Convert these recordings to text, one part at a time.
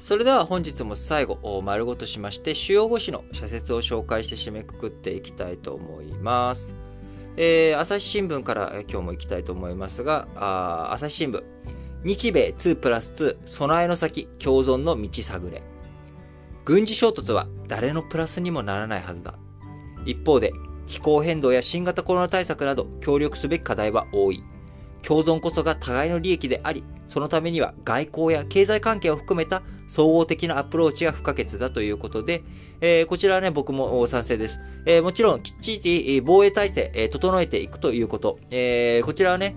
それでは本日も最後、丸ごとしまして、主要語詞の社説を紹介して締めくくっていきたいと思います。えー、朝日新聞から今日も行きたいと思いますが、あ朝日新聞。日米2プラス2備えの先共存の道探れ。軍事衝突は誰のプラスにもならないはずだ。一方で、気候変動や新型コロナ対策など協力すべき課題は多い。共存こそが互いの利益であり、そのためには外交や経済関係を含めた総合的なアプローチが不可欠だということで、えー、こちらはね、僕も賛成です。えー、もちろん、きっちり防衛体制、えー、整えていくということ、えこちらはね、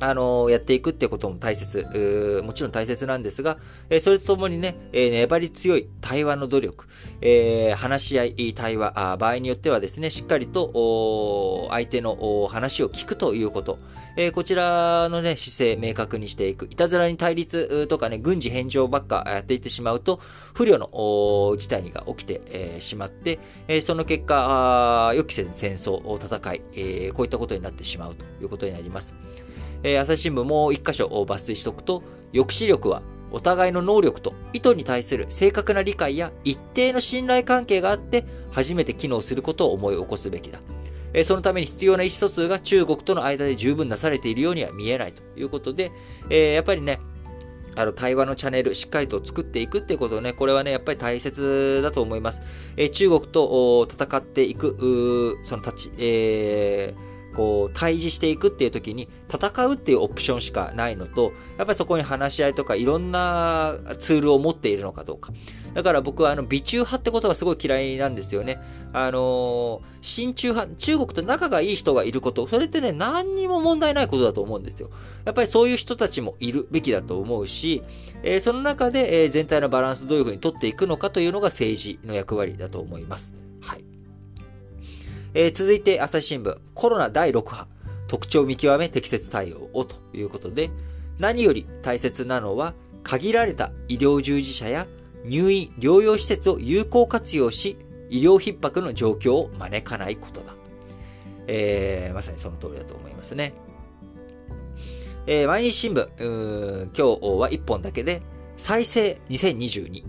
あの、やっていくってことも大切、もちろん大切なんですが、え、それとともにね、え、粘り強い対話の努力、え話し合い、対話あ、場合によってはですね、しっかりと相手の話を聞くということ、えこちらのね、姿勢明確にしていく。いたずらに対立とかね、軍事返上ばっかやっていってしまうと、不慮の事態が起きて、えしまって、えその結果、予期せぬ戦争、戦い、えこういったことになってしまうということになります。えー、朝日新聞も一箇所抜粋しておくと、抑止力はお互いの能力と意図に対する正確な理解や一定の信頼関係があって初めて機能することを思い起こすべきだ。えそのために必要な意思疎通が中国との間で十分なされているようには見えないということで、えやっぱりね、あの、対話のチャンネル、しっかりと作っていくっていうことをね、これはね、やっぱり大切だと思います。え中国と戦っていく、その立ち、えーこう、対峙していくっていう時に、戦うっていうオプションしかないのと、やっぱりそこに話し合いとかいろんなツールを持っているのかどうか。だから僕はあの、美中派ってことはすごい嫌いなんですよね。あのー、親中派、中国と仲がいい人がいること、それってね、何にも問題ないことだと思うんですよ。やっぱりそういう人たちもいるべきだと思うし、えー、その中で、え、全体のバランスどういうふうに取っていくのかというのが政治の役割だと思います。えー、続いて朝日新聞、コロナ第6波、特徴見極め適切対応をということで、何より大切なのは、限られた医療従事者や入院、療養施設を有効活用し、医療逼迫の状況を招かないことだ。えー、まさにその通りだと思いますね。えー、毎日新聞、今日は1本だけで、再生2022、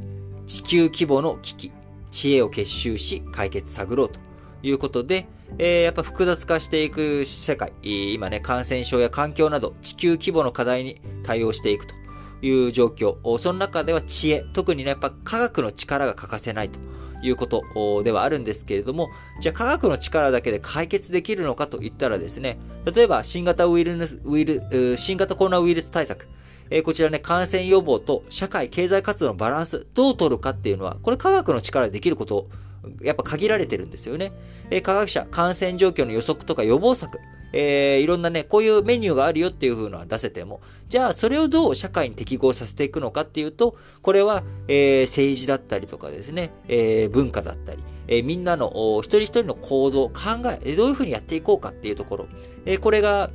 地球規模の危機、知恵を結集し解決探ろうということで、えー、やっぱ複雑化していく世界、今ね、感染症や環境など地球規模の課題に対応していくという状況。その中では知恵、特にね、やっぱ科学の力が欠かせないということではあるんですけれども、じゃあ科学の力だけで解決できるのかといったらですね、例えば新型ウイルス、ウイル、新型コロナウイルス対策、えー、こちらね、感染予防と社会経済活動のバランス、どう取るかっていうのは、これ科学の力でできることやっぱ限られてるんですよね。え、科学者、感染状況の予測とか予防策、えー、いろんなね、こういうメニューがあるよっていう風のは出せても、じゃあそれをどう社会に適合させていくのかっていうと、これは、えー、政治だったりとかですね、えー、文化だったり、え、みんなの一人一人の行動、考え、どういう風にやっていこうかっていうところ、え、これが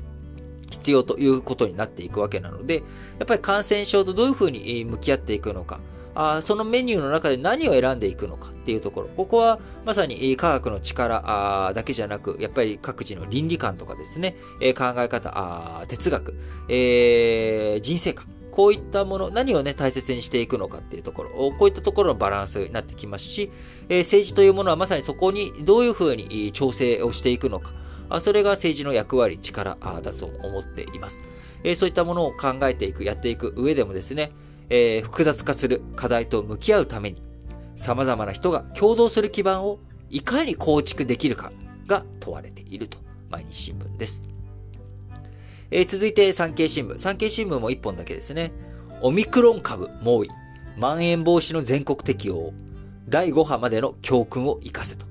必要ということになっていくわけなので、やっぱり感染症とどういう風に向き合っていくのか、あそのメニューの中で何を選んでいくのかっていうところ。ここはまさに科学の力あだけじゃなく、やっぱり各自の倫理観とかですね、え考え方あ、哲学、えー、人生観。こういったもの、何をね、大切にしていくのかっていうところ、こういったところのバランスになってきますし、えー、政治というものはまさにそこにどういうふうに調整をしていくのか、あそれが政治の役割、力だと思っています。えー、そういったものを考えていく、やっていく上でもですね、えー、複雑化する課題と向き合うために、様々な人が共同する基盤をいかに構築できるかが問われていると、毎日新聞です。えー、続いて産経新聞。産経新聞も1本だけですね。オミクロン株猛威。まん延防止の全国適用。第5波までの教訓を活かせと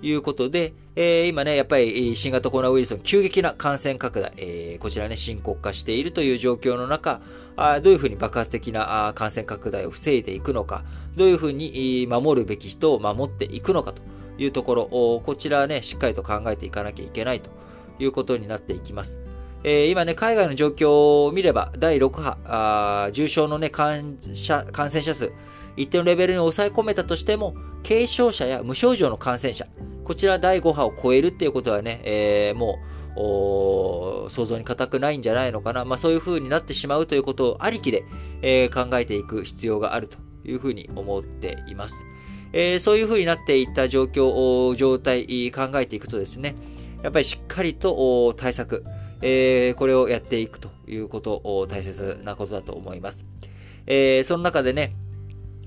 いうことで、えー、今ね、やっぱり新型コロナウイルスの急激な感染拡大、えー、こちらね、深刻化しているという状況の中、あどういうふうに爆発的な感染拡大を防いでいくのか、どういうふうに守るべき人を守っていくのかというところ、こちらね、しっかりと考えていかなきゃいけないということになっていきます。えー、今ね、海外の状況を見れば、第6波、重症のね、感染者数、一定のレベルに抑え込めたとしても、軽症者や無症状の感染者、こちら第5波を超えるっていうことはね、えー、もう、想像に難くないんじゃないのかな。まあそういう風になってしまうということをありきで、えー、考えていく必要があるというふうに思っています。えー、そういうふうになっていった状況、状態、考えていくとですね、やっぱりしっかりと対策、えー、これをやっていくということ大切なことだと思います。えー、その中でね、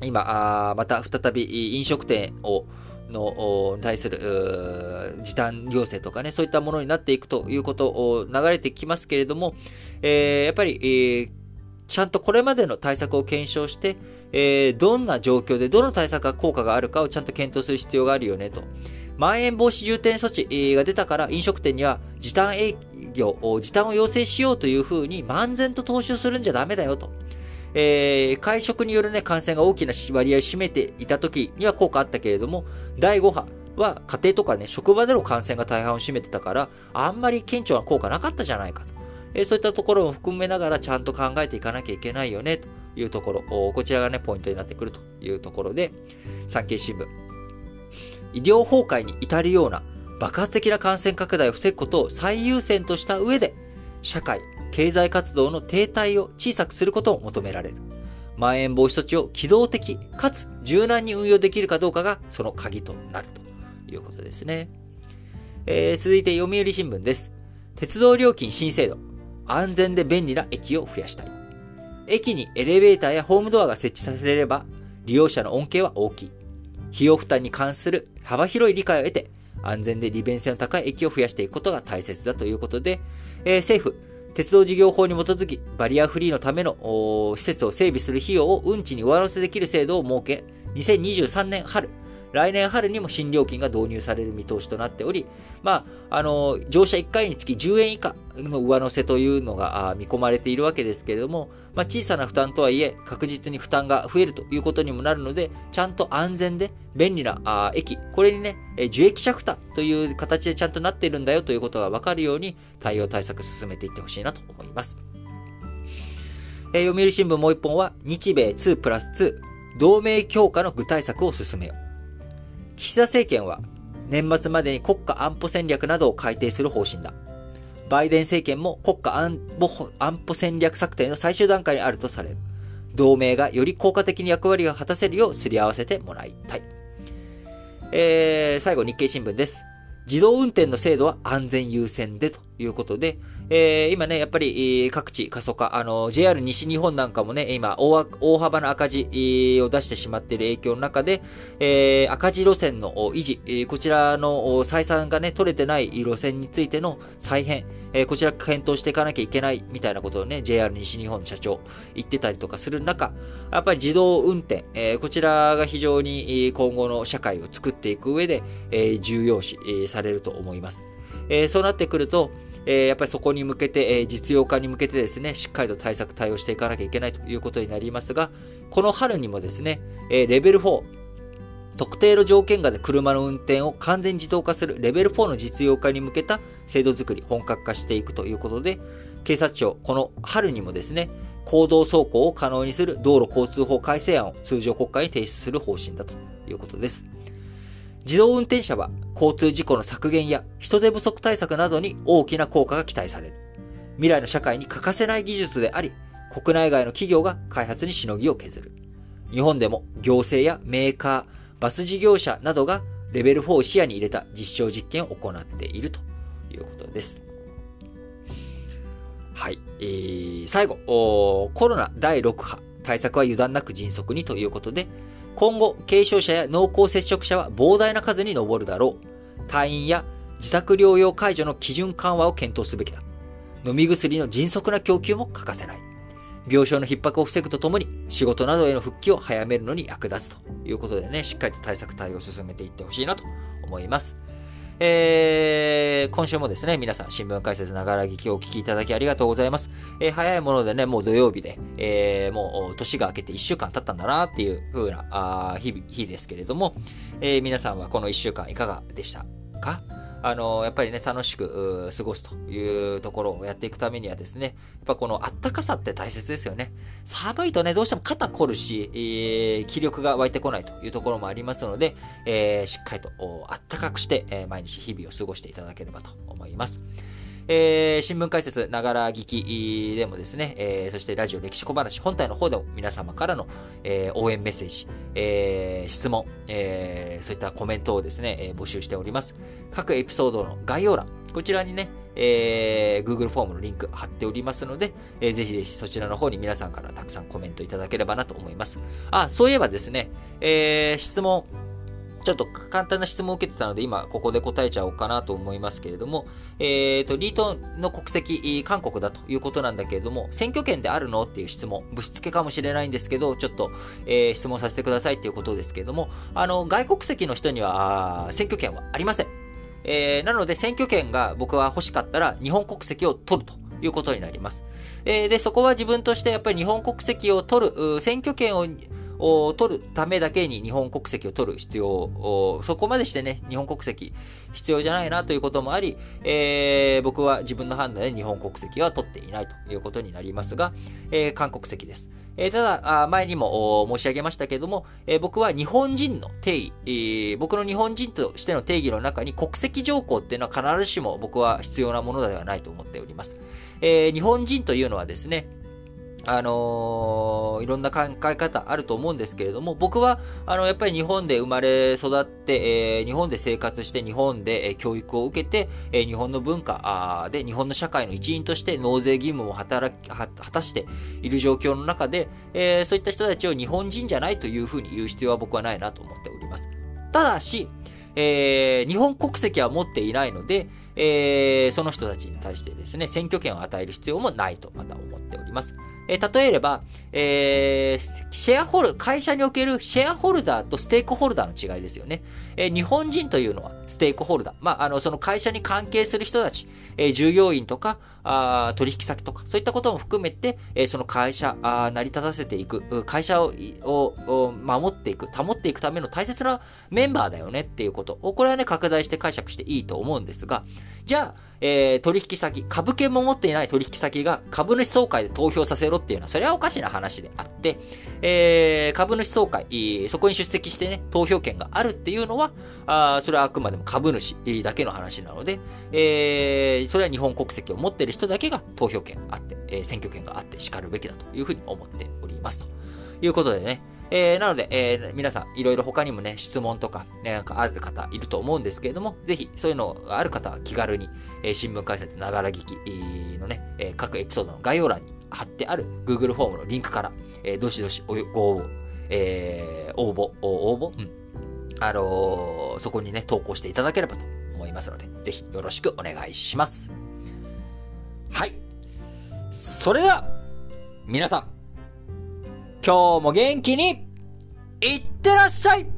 今、あまた再び飲食店をの対する時短要請とかね、そういったものになっていくということを流れてきますけれども、えー、やっぱり、えー、ちゃんとこれまでの対策を検証して、えー、どんな状況でどの対策が効果があるかをちゃんと検討する必要があるよねと。まん延防止重点措置が出たから飲食店には時短営業、時短を要請しようというふうに漫然と踏襲するんじゃダメだよと。えー、会食によるね、感染が大きな割合を占めていた時には効果あったけれども、第5波は家庭とかね、職場での感染が大半を占めてたから、あんまり顕著な効果なかったじゃないかと。えー、そういったところも含めながらちゃんと考えていかなきゃいけないよね、というところ。こちらがね、ポイントになってくるというところで、産経新聞。医療崩壊に至るような爆発的な感染拡大を防ぐことを最優先とした上で、社会、経済活動の停滞を小さくすることを求められる。まん延防止措置を機動的かつ柔軟に運用できるかどうかがその鍵となるということですね。えー、続いて読売新聞です。鉄道料金新制度。安全で便利な駅を増やしたい。駅にエレベーターやホームドアが設置されれば、利用者の恩恵は大きい。費用負担に関する幅広い理解を得て、安全で利便性の高い駅を増やしていくことが大切だということで、えー、政府、鉄道事業法に基づき、バリアフリーのための施設を整備する費用を運賃に上乗せできる制度を設け、2023年春、来年春にも新料金が導入される見通しとなっており、まあ、あの、乗車1回につき10円以下の上乗せというのが見込まれているわけですけれども、まあ、小さな負担とはいえ、確実に負担が増えるということにもなるので、ちゃんと安全で便利な駅、これにね、受益者負担という形でちゃんとなっているんだよということがわかるように、対応対策進めていってほしいなと思います。えー、読売新聞もう一本は、日米2プラス2、同盟強化の具体策を進めよう。岸田政権は年末までに国家安保戦略などを改定する方針だ。バイデン政権も国家安保安保戦略策定の最終段階にあるとされる。同盟がより効果的に役割を果たせるようすり合わせてもらいたい。えー、最後日経新聞です。自動運転の制度は安全優先でということで、えー、今ね、やっぱり各地過疎化、あの、JR 西日本なんかもね、今大、大幅な赤字を出してしまっている影響の中で、えー、赤字路線の維持、こちらの採算がね、取れてない路線についての再編、えー、こちら検討していかなきゃいけないみたいなことをね、JR 西日本の社長言ってたりとかする中、やっぱり自動運転、えー、こちらが非常に今後の社会を作っていく上で、えー、重要視されると思います。えー、そうなってくると、え、やっぱりそこに向けて、え、実用化に向けてですね、しっかりと対策対応していかなきゃいけないということになりますが、この春にもですね、え、レベル4、特定の条件下で車の運転を完全自動化するレベル4の実用化に向けた制度づくり、本格化していくということで、警察庁、この春にもですね、行動走行を可能にする道路交通法改正案を通常国会に提出する方針だということです。自動運転車は交通事故の削減や人手不足対策などに大きな効果が期待される。未来の社会に欠かせない技術であり、国内外の企業が開発にしのぎを削る。日本でも行政やメーカー、バス事業者などがレベル4を視野に入れた実証実験を行っているということです。はい。えー、最後、コロナ第6波、対策は油断なく迅速にということで、今後、軽症者や濃厚接触者は膨大な数に上るだろう。退院や自宅療養解除の基準緩和を検討すべきだ。飲み薬の迅速な供給も欠かせない。病床の逼迫を防ぐとともに、仕事などへの復帰を早めるのに役立つということでね、しっかりと対策対応を進めていってほしいなと思います。えー、今週もですね、皆さん新聞解説ながら聞きをお聞きいただきありがとうございます。えー、早いものでね、もう土曜日で、えー、もう年が明けて1週間経ったんだなっていう風なあ日々、日ですけれども、え、皆さんはこの1週間いかがでしたか？あの、やっぱりね、楽しく過ごすというところをやっていくためにはですね、やっぱこのあったかさって大切ですよね。寒いとね、どうしても肩凝るし、えー、気力が湧いてこないというところもありますので、えー、しっかりとあったかくして、えー、毎日日々を過ごしていただければと思います。えー、新聞解説、ながら聞きでもですね、えー、そしてラジオ歴史小話本体の方でも皆様からの、えー、応援メッセージ、えー、質問、えー、そういったコメントをですね、えー、募集しております。各エピソードの概要欄、こちらにね、えー、Google フォームのリンク貼っておりますので、えー、ぜひぜひそちらの方に皆さんからたくさんコメントいただければなと思います。あ、そういえばですね、えー、質問、ちょっと簡単な質問を受けてたので、今ここで答えちゃおうかなと思いますけれども、えっ、ー、と、リートの国籍、韓国だということなんだけれども、選挙権であるの？っていう質問、ぶしつけかもしれないんですけど、ちょっと、えー、質問させてくださいっていうことですけれども、あの、外国籍の人には、選挙権はありません。えー、なので選挙権が僕は欲しかったら日本国籍を取るということになります。えー、で、そこは自分としてやっぱり日本国籍を取る、選挙権をを取るためだけに日本国籍を取る必要を、そこまでしてね、日本国籍必要じゃないなということもあり、えー、僕は自分の判断で日本国籍は取っていないということになりますが、えー、韓国籍です。えー、ただ、前にも申し上げましたけども、えー、僕は日本人の定義、えー、僕の日本人としての定義の中に国籍条項っていうのは必ずしも僕は必要なものではないと思っております。えー、日本人というのはですね、あのー、いろんな考え方あると思うんですけれども、僕は、あの、やっぱり日本で生まれ育って、えー、日本で生活して、日本で、えー、教育を受けて、えー、日本の文化で、日本の社会の一員として納税義務を働き、果たしている状況の中で、えー、そういった人たちを日本人じゃないというふうに言う必要は僕はないなと思っております。ただし、えー、日本国籍は持っていないので、えー、その人たちに対してですね、選挙権を与える必要もないとまた思っております。えー、例えれば、えー、シェアホル、会社におけるシェアホルダーとステークホルダーの違いですよね。えー、日本人というのはステークホルダー。まあ、あの、その会社に関係する人たち、えー、従業員とか、あ取引先とか、そういったことも含めて、えー、その会社、あ成り立たせていく、会社をを守っていく、保っていくための大切なメンバーだよねっていうことを、これはね、拡大して解釈していいと思うんですが、じゃあ、えー、取引先、株券も持っていない取引先が株主総会で投票させろっていうのは、それはおかしな話であって、えー、株主総会、そこに出席してね、投票権があるっていうのは、あそれはあくまでも株主だけの話なので、えー、それは日本国籍を持っている人だけが投票権あって、えー、選挙権があって叱るべきだというふうに思っておりますということでね、えー、なので、えー、皆さん、いろいろ他にもね、質問とか、ね、なんかある方いると思うんですけれども、ぜひ、そういうのがある方は気軽に、えー、新聞解説ながら聞きのね、えー、各エピソードの概要欄に貼ってある Google フォームのリンクから、えー、どしどしご応募、えー、応募、応募うん。あのー、そこにね、投稿していただければと思いますので、ぜひよろしくお願いします。はい。それでは、皆さん、今日も元気にいってらっしゃい